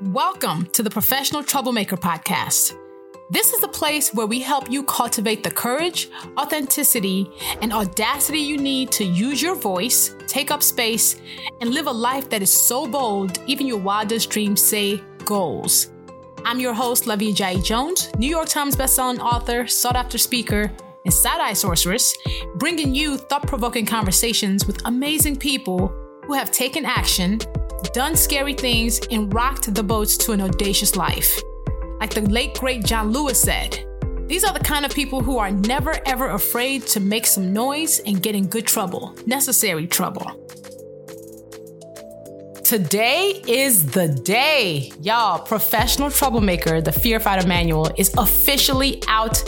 Welcome to the Professional Troublemaker Podcast. This is a place where we help you cultivate the courage, authenticity, and audacity you need to use your voice, take up space, and live a life that is so bold, even your wildest dreams say goals. I'm your host, Luvvie Ajayi Jones, New York Times bestselling author, sought after speaker, and side eye sorceress, bringing you thought provoking conversations with amazing people who have taken action done scary things, and rocked the boats to an audacious life. Like the late great John Lewis said, these are the kind of people who are never ever afraid to make some noise and get in good trouble, necessary trouble. Today is the day. Y'all, Professional Troublemaker, the Fear Fighter Manual, is officially out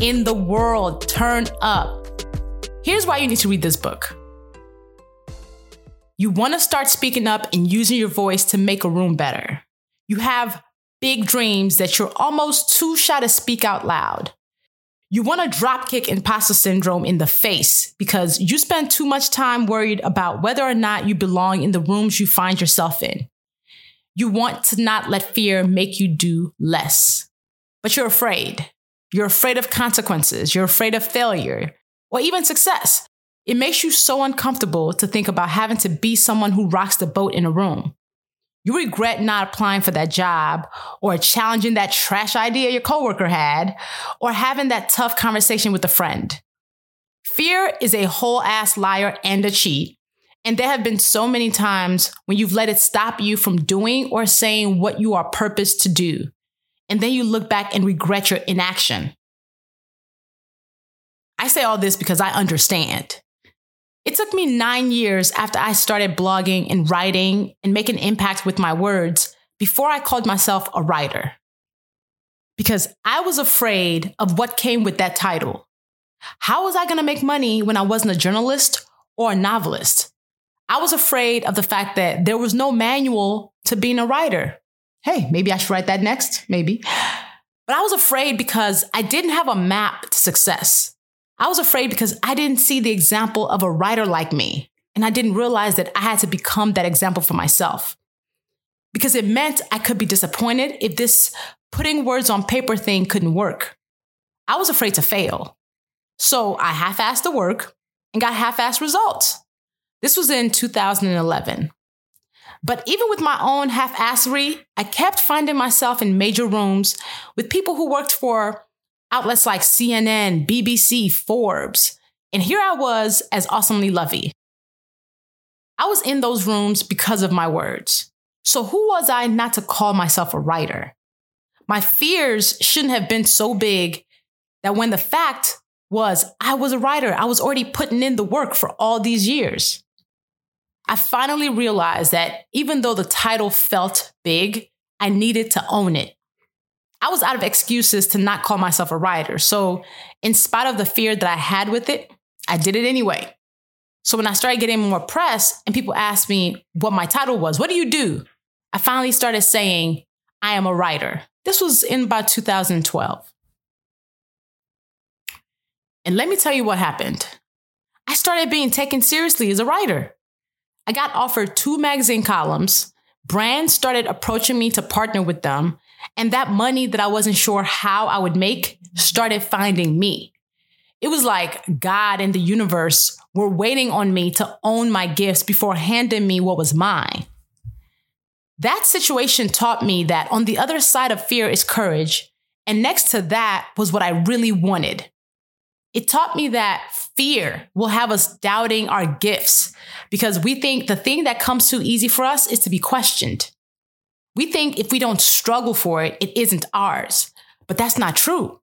in the world. Turn up. Here's why you need to read this book. You want to start speaking up and using your voice to make a room better. You have big dreams that you're almost too shy to speak out loud. You want to dropkick imposter syndrome in the face because you spend too much time worried about whether or not you belong in the rooms you find yourself in. You want to not let fear make you do less, but you're afraid. You're afraid of consequences. You're afraid of failure or even success. It makes you so uncomfortable to think about having to be someone who rocks the boat in a room. You regret not applying for that job or challenging that trash idea your coworker had or having that tough conversation with a friend. Fear is a whole ass liar and a cheat. And there have been so many times when you've let it stop you from doing or saying what you are purposed to do. And then you look back and regret your inaction. I say all this because I understand. It took me nine years after I started blogging and writing and making impact with my words before I called myself a writer. Because I was afraid of what came with that title. How was I going to make money when I wasn't a journalist or a novelist? I was afraid of the fact that there was no manual to being a writer. Hey, maybe I should write that next, maybe. But I was afraid because I didn't have a map to success. I was afraid because I didn't see the example of a writer like me. And I didn't realize that I had to become that example for myself. Because it meant I could be disappointed if this putting words on paper thing couldn't work. I was afraid to fail. So I half assed the work and got half assed results. This was in 2011. But even with my own half assery, I kept finding myself in major rooms with people who worked for outlets like CNN, BBC, Forbes. And here I was as awesomely Luvvie. I was in those rooms because of my words. So who was I not to call myself a writer? My fears shouldn't have been so big that when the fact was I was a writer, I was already putting in the work for all these years. I finally realized that even though the title felt big, I needed to own it. I was out of excuses to not call myself a writer. So, in spite of the fear that I had with it, I did it anyway. So, when I started getting more press and people asked me what my title was, what do you do? I finally started saying, I am a writer. This was in about 2012. And let me tell you what happened. I started being taken seriously as a writer. I got offered two magazine columns. Brands started approaching me to partner with them. And that money that I wasn't sure how I would make started finding me. It was like God and the universe were waiting on me to own my gifts before handing me what was mine. That situation taught me that on the other side of fear is courage. And next to that was what I really wanted. It taught me that fear will have us doubting our gifts because we think the thing that comes too easy for us is to be questioned. We think if we don't struggle for it, it isn't ours. But that's not true.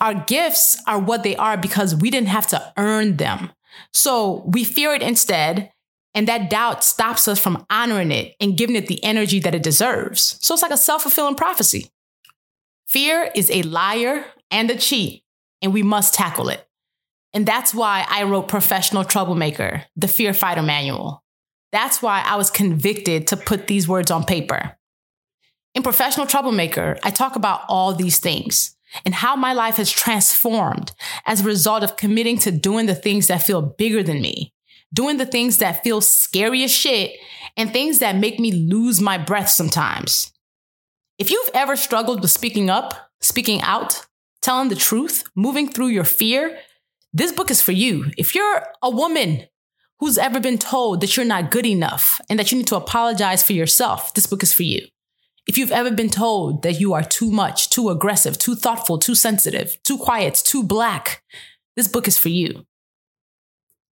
Our gifts are what they are because we didn't have to earn them. So we fear it instead. And that doubt stops us from honoring it and giving it the energy that it deserves. So it's like a self fulfilling prophecy. Fear is a liar and a cheat, and we must tackle it. And that's why I wrote Professional Troublemaker, the Fear Fighter Manual. That's why I was convicted to put these words on paper. In Professional Troublemaker, I talk about all these things and how my life has transformed as a result of committing to doing the things that feel bigger than me, doing the things that feel scary as shit, and things that make me lose my breath sometimes. If you've ever struggled with speaking up, speaking out, telling the truth, moving through your fear, this book is for you. If you're a woman who's ever been told that you're not good enough and that you need to apologize for yourself, this book is for you. If you've ever been told that you are too much, too aggressive, too thoughtful, too sensitive, too quiet, too black, this book is for you.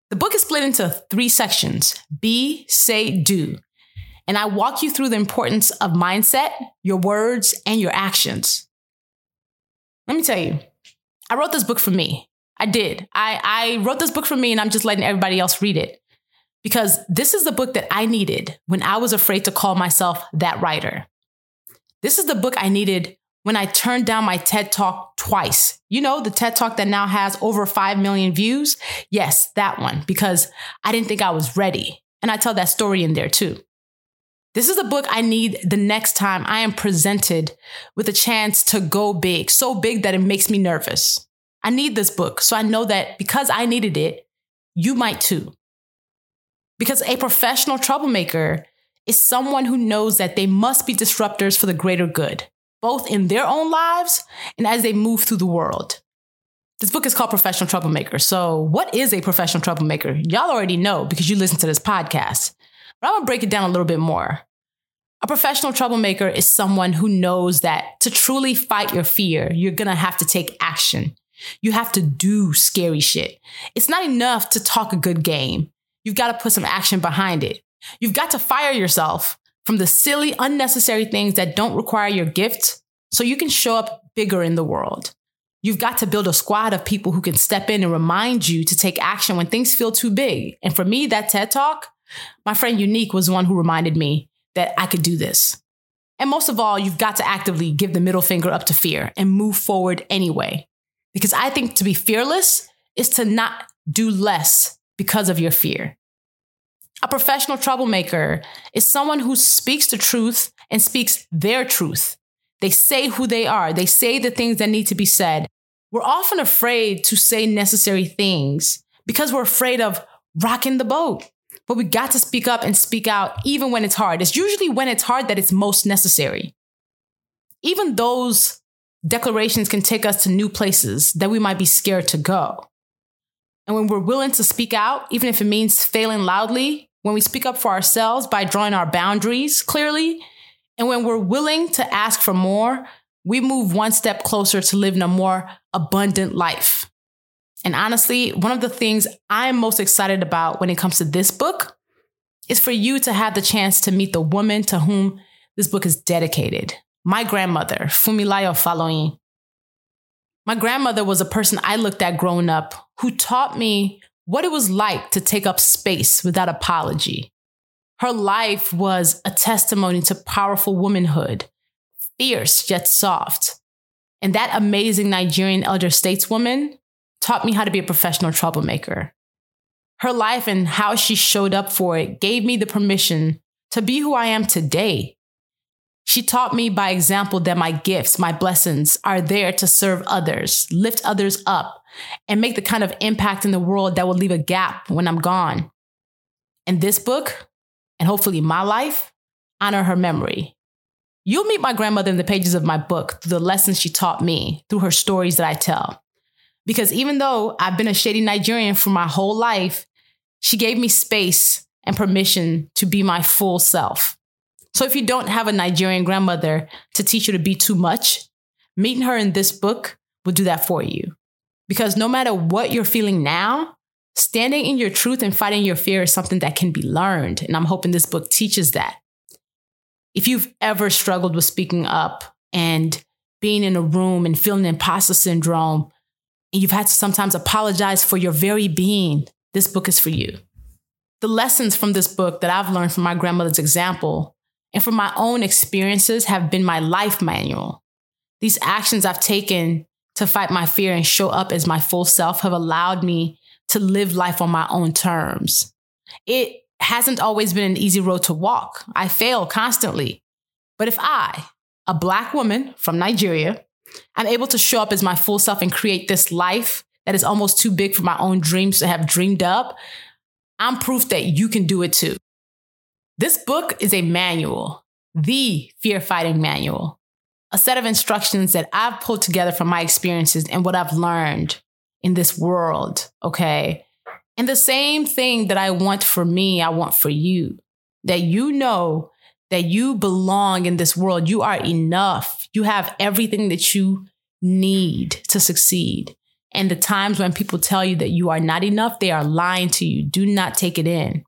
The book is split into three sections be, say, do. And I walk you through the importance of mindset, your words, and your actions. Let me tell you, I wrote this book for me. I did. I, I wrote this book for me, and I'm just letting everybody else read it because this is the book that I needed when I was afraid to call myself that writer. This is the book I needed when I turned down my TED Talk twice. You know, the TED Talk that now has over 5 million views? Yes, that one, because I didn't think I was ready. And I tell that story in there too. This is a book I need the next time I am presented with a chance to go big, so big that it makes me nervous. I need this book so I know that because I needed it, you might too. Because a professional troublemaker is someone who knows that they must be disruptors for the greater good both in their own lives and as they move through the world. This book is called Professional Troublemaker. So, what is a professional troublemaker? Y'all already know because you listen to this podcast. But I'm gonna break it down a little bit more. A professional troublemaker is someone who knows that to truly fight your fear, you're gonna have to take action. You have to do scary shit. It's not enough to talk a good game. You've got to put some action behind it. You've got to fire yourself from the silly, unnecessary things that don't require your gift so you can show up bigger in the world. You've got to build a squad of people who can step in and remind you to take action when things feel too big. And for me, that TED talk, my friend Unique was one who reminded me that I could do this. And most of all, you've got to actively give the middle finger up to fear and move forward anyway. Because I think to be fearless is to not do less because of your fear. A professional troublemaker is someone who speaks the truth and speaks their truth. They say who they are, they say the things that need to be said. We're often afraid to say necessary things because we're afraid of rocking the boat. But we got to speak up and speak out even when it's hard. It's usually when it's hard that it's most necessary. Even those declarations can take us to new places that we might be scared to go. And when we're willing to speak out, even if it means failing loudly, when we speak up for ourselves by drawing our boundaries clearly, and when we're willing to ask for more, we move one step closer to living a more abundant life. And honestly, one of the things I'm most excited about when it comes to this book is for you to have the chance to meet the woman to whom this book is dedicated. My grandmother, Fumilayo Faloyin. My grandmother was a person I looked at growing up who taught me what it was like to take up space without apology. Her life was a testimony to powerful womanhood, fierce yet soft. And that amazing Nigerian elder stateswoman taught me how to be a professional troublemaker. Her life and how she showed up for it gave me the permission to be who I am today. She taught me by example that my gifts, my blessings are there to serve others, lift others up, and make the kind of impact in the world that will leave a gap when I'm gone. And this book, and hopefully my life, honor her memory. You'll meet my grandmother in the pages of my book through the lessons she taught me, through her stories that I tell. Because even though I've been a shady Nigerian for my whole life, she gave me space and permission to be my full self. So if you don't have a Nigerian grandmother to teach you to be too much, meeting her in this book will do that for you. Because no matter what you're feeling now, standing in your truth and fighting your fear is something that can be learned. And I'm hoping this book teaches that. If you've ever struggled with speaking up and being in a room and feeling imposter syndrome, and you've had to sometimes apologize for your very being, this book is for you. The lessons from this book that I've learned from my grandmother's example and from my own experiences have been my life manual. These actions I've taken to fight my fear and show up as my full self have allowed me to live life on my own terms. It hasn't always been an easy road to walk. I fail constantly. But if I, a Black woman from Nigeria, am able to show up as my full self and create this life that is almost too big for my own dreams to have dreamed up, I'm proof that you can do it too. This book is a manual, the fear fighting manual. A set of instructions that I've pulled together from my experiences and what I've learned in this world. Okay. And the same thing that I want for me, I want for you that you know that you belong in this world. You are enough. You have everything that you need to succeed. And the times when people tell you that you are not enough, they are lying to you. Do not take it in.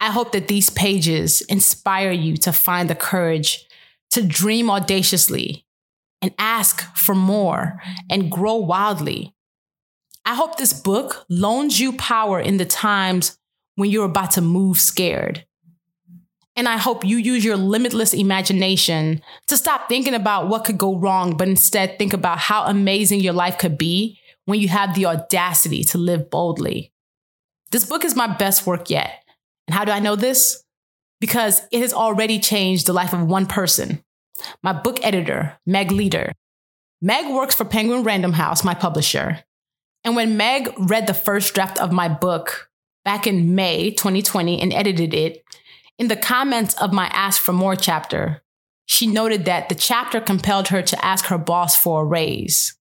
I hope that these pages inspire you to find the courage to dream audaciously and ask for more and grow wildly. I hope this book loans you power in the times when you're about to move scared. And I hope you use your limitless imagination to stop thinking about what could go wrong, but instead think about how amazing your life could be when you have the audacity to live boldly. This book is my best work yet. And how do I know this? Because it has already changed the life of one person. My book editor, Meg Leder. Meg works for Penguin Random House, my publisher. And when Meg read the first draft of my book back in May 2020 and edited it, in the comments of my Ask for More chapter, she noted that the chapter compelled her to ask her boss for a raise.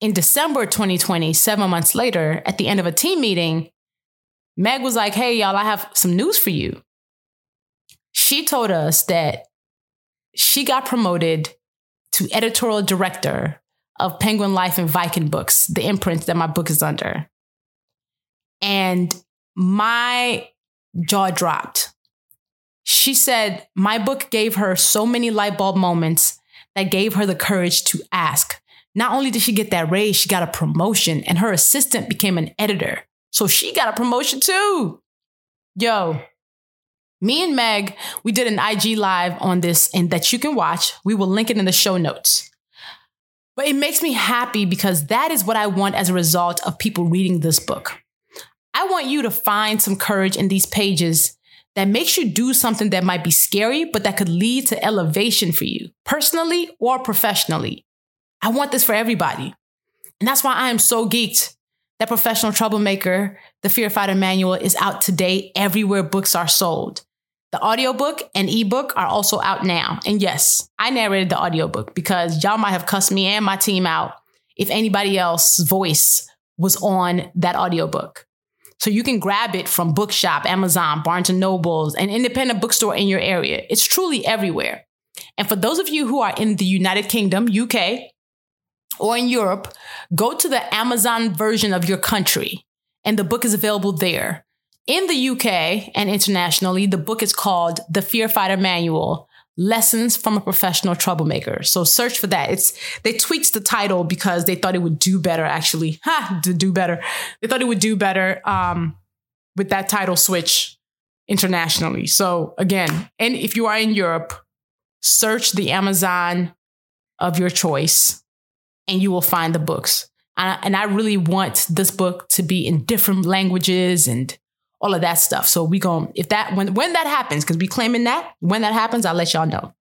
In December 2020, seven months later, at the end of a team meeting, Meg was like, Hey, y'all, I have some news for you. She told us that she got promoted to editorial director of Penguin Life and Viking Books, the imprint that my book is under. And my jaw dropped. She said, My book gave her so many light bulb moments that gave her the courage to ask. Not only did she get that raise, she got a promotion, and her assistant became an editor. So she got a promotion too. Yo, me and Meg, we did an IG live on this and that you can watch. We will link it in the show notes. But it makes me happy because that is what I want as a result of people reading this book. I want you to find some courage in these pages that makes you do something that might be scary, but that could lead to elevation for you, personally or professionally. I want this for everybody. And that's why I am so geeked that Professional Troublemaker, the Fear Fighter Manual, is out today everywhere books are sold. The audiobook and ebook are also out now. And yes, I narrated the audiobook because y'all might have cussed me and my team out if anybody else's voice was on that audiobook. So you can grab it from Bookshop, Amazon, Barnes and Nobles, an independent bookstore in your area. It's truly everywhere. And for those of you who are in the United Kingdom, UK, or in Europe, go to the Amazon version of your country, and the book is available there. In the UK and internationally, the book is called The Fear Fighter Manual Lessons from a Professional Troublemaker. So search for that. It's they tweaked the title because they thought it would do better, actually. Ha, to do better. They thought it would do better um, with that title switch internationally. So again, and if you are in Europe, search the Amazon of your choice and you will find the books. and I really want this book to be in different languages and all of that stuff. So we going if that when when that happens, because we claiming that when that happens, I'll let y'all know.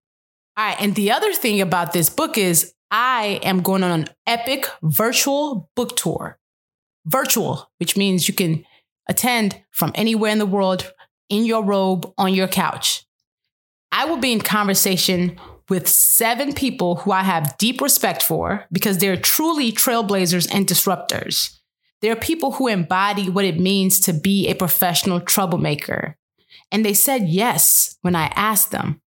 All right. And the other thing about this book is I am going on an epic virtual book tour. Virtual, which means you can attend from anywhere in the world in your robe on your couch. I will be in conversation with seven people who I have deep respect for because they're truly trailblazers and disruptors. There are people who embody what it means to be a professional troublemaker. And they said yes when I asked them.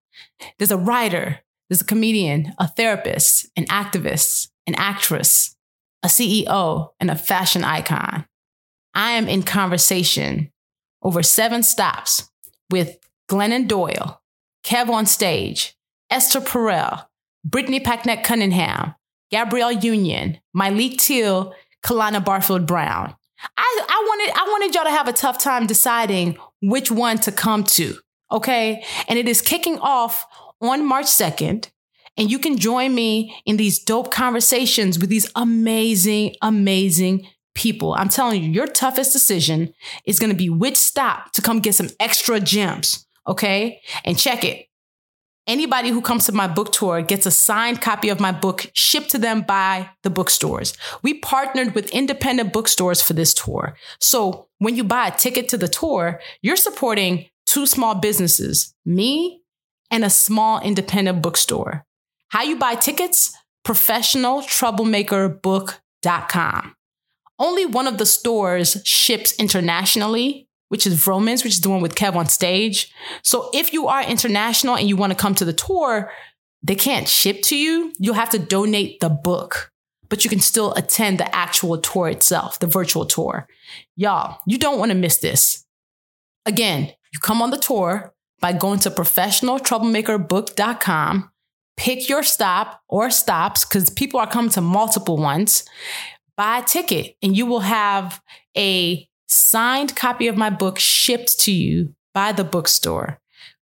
There's a writer, there's a comedian, a therapist, an activist, an actress, a CEO, and a fashion icon. I am in conversation over seven stops with Glennon Doyle, Kev on Stage, Esther Perel, Brittany Packnett Cunningham, Gabrielle Union, Myleik Teele, Kahlana Barfield Brown. I, I wanted I wanted y'all to have a tough time deciding which one to come to. Okay. And it is kicking off on March 2nd. And you can join me in these dope conversations with these amazing, amazing people. I'm telling you, your toughest decision is going to be which stop to come get some extra gems. Okay. And check it. Anybody who comes to my book tour gets a signed copy of my book shipped to them by the bookstores. We partnered with independent bookstores for this tour. So when you buy a ticket to the tour, you're supporting two small businesses, me and a small independent bookstore. How you buy tickets? ProfessionalTroublemakerBook.com. Only one of the stores ships internationally, which is Romans, which is the one with Kev on stage. So if you are international and you want to come to the tour, they can't ship to you. You'll have to donate the book, but you can still attend the actual tour itself, the virtual tour. Y'all, you don't want to miss this. Again, you come on the tour by going to professionaltroublemakerbook.com, pick your stop or stops because people are coming to multiple ones. Buy a ticket and you will have a signed copy of my book shipped to you by the bookstore.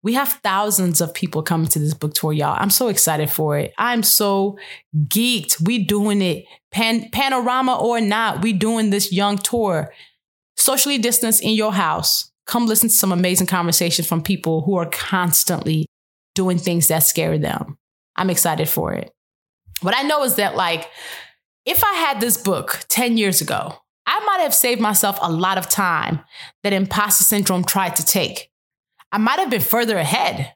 We have thousands of people coming to this book tour, y'all. I'm so excited for it. I'm so geeked. We doing it. Pan- panorama or not, we doing this young tour. Socially distanced in your house. Come listen to some amazing conversations from people who are constantly doing things that scare them. I'm excited for it. What I know is that, like, if I had this book 10 years ago, I might have saved myself a lot of time that imposter syndrome tried to take. I might have been further ahead.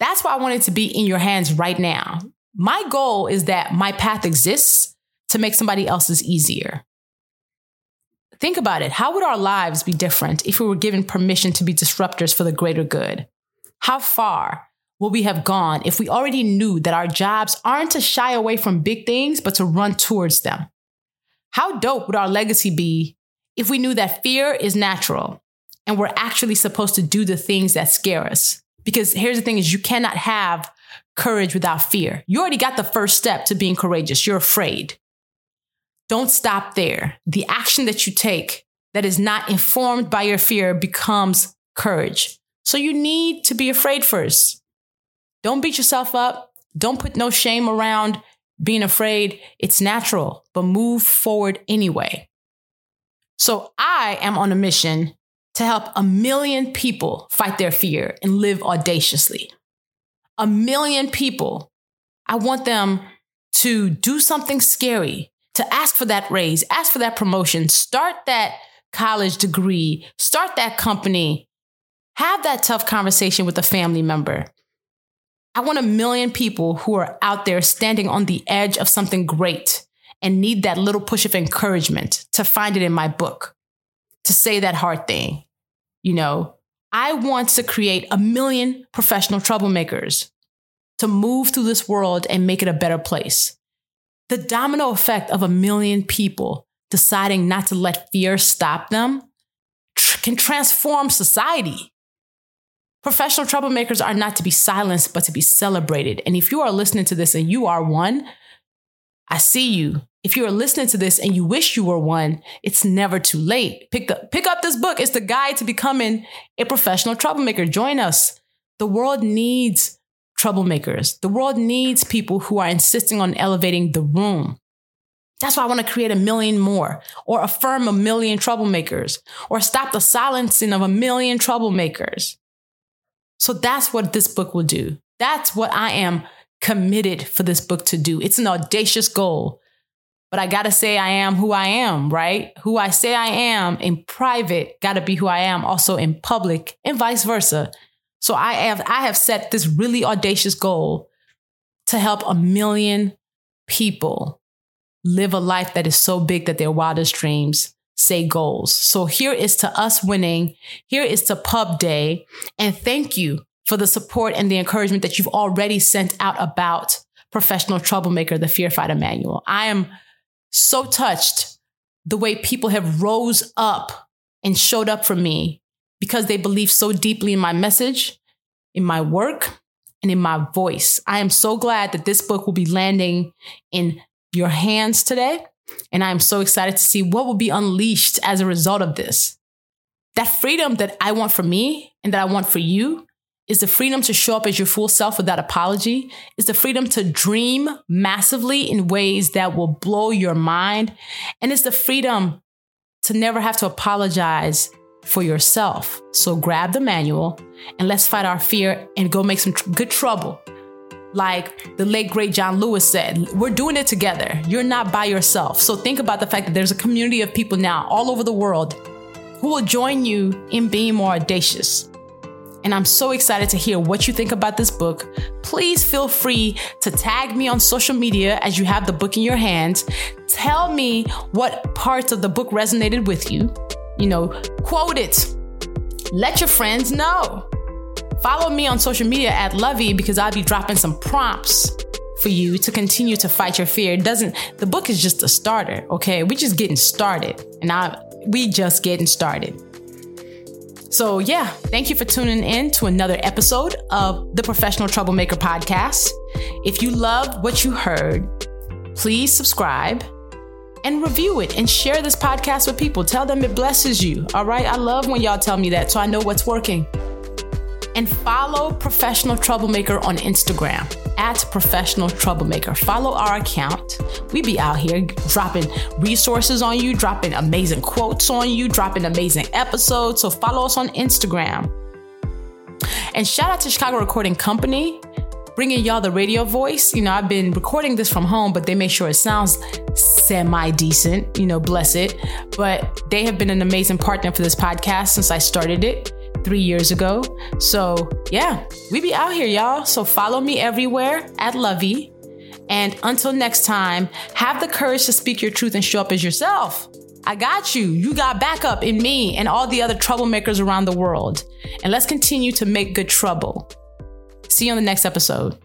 That's why I wanted to be in your hands right now. My goal is that my path exists to make somebody else's easier. Think about it. How would our lives be different if we were given permission to be disruptors for the greater good? How far would we have gone if we already knew that our jobs aren't to shy away from big things, but to run towards them? How dope would our legacy be if we knew that fear is natural and we're actually supposed to do the things that scare us? Because here's the thing is you cannot have courage without fear. You already got the first step to being courageous. You're afraid. Don't stop there. The action that you take that is not informed by your fear becomes courage. So you need to be afraid first. Don't beat yourself up. Don't put no shame around being afraid. It's natural, but move forward anyway. So I am on a mission to help a million people fight their fear and live audaciously. A million people. I want them to do something scary, to ask for that raise, ask for that promotion, start that college degree, start that company, have that tough conversation with a family member. I want a million people who are out there standing on the edge of something great and need that little push of encouragement to find it in my book, to say that hard thing. You know, I want to create a million professional troublemakers to move through this world and make it a better place the domino effect of a million people deciding not to let fear stop them tr- can transform society. Professional troublemakers are not to be silenced, but to be celebrated. And if you are listening to this and you are one, I see you. If you are listening to this and you wish you were one, it's never too late. Pick up, pick up this book. It's the guide to becoming a professional troublemaker. Join us. The world needs troublemakers. The world needs people who are insisting on elevating the room. That's why I want to create a million more, or affirm a million troublemakers, or stop the silencing of a million troublemakers. So that's what this book will do. That's what I am committed for this book to do. It's an audacious goal. But I gotta say, I am who I am, right? Who I say I am in private, gotta be who I am also in public, and vice versa. So I have I have set this really audacious goal to help a million people live a life that is so big that their wildest dreams say goals. So here is to us winning. Here is to Pub Day. And thank you for the support and the encouragement that you've already sent out about Professional Troublemaker, the Fear Fighter Manual. I am so touched the way people have rose up and showed up for me because they believe so deeply in my message, in my work, and in my voice. I am so glad that this book will be landing in your hands today. And I am so excited to see what will be unleashed as a result of this. That freedom that I want for me and that I want for you is the freedom to show up as your full self without apology, is the freedom to dream massively in ways that will blow your mind, and it's the freedom to never have to apologize for yourself. So grab the manual and let's fight our fear and go make some tr- good trouble. Like the late great John Lewis said, we're doing it together. You're not by yourself. So think about the fact that there's a community of people now all over the world who will join you in being more audacious. and I'm so excited to hear what you think about this book. Please feel free to tag me on social media as you have the book in your hands. Tell me what parts of the book resonated with you. You know, quote it. Let your friends know. Follow me on social media at Luvvie because I'll be dropping some prompts for you to continue to fight your fear. It doesn't, the book is just a starter, okay? We're just getting started. And I, we just getting started. So, yeah, thank you for tuning in to another episode of the Professional Troublemaker Podcast. If you love what you heard, please subscribe and review it and share this podcast with people. Tell them it blesses you. All right. I love when y'all tell me that so I know what's working. And follow Professional Troublemaker on Instagram at Professional Troublemaker. Follow our account. We be out here dropping resources on you, dropping amazing quotes on you, dropping amazing episodes. So follow us on Instagram. And shout out to Chicago Recording Company, bringing y'all the radio voice. You know, I've been recording this from home, but they make sure it sounds semi decent, you know, bless it. But they have been an amazing partner for this podcast since I started it three years ago. So, yeah, we be out here, y'all. So, follow me everywhere at Luvvie. And until next time, have the courage to speak your truth and show up as yourself. I got you. You got backup in me and all the other troublemakers around the world. And let's continue to make good trouble. See you on the next episode.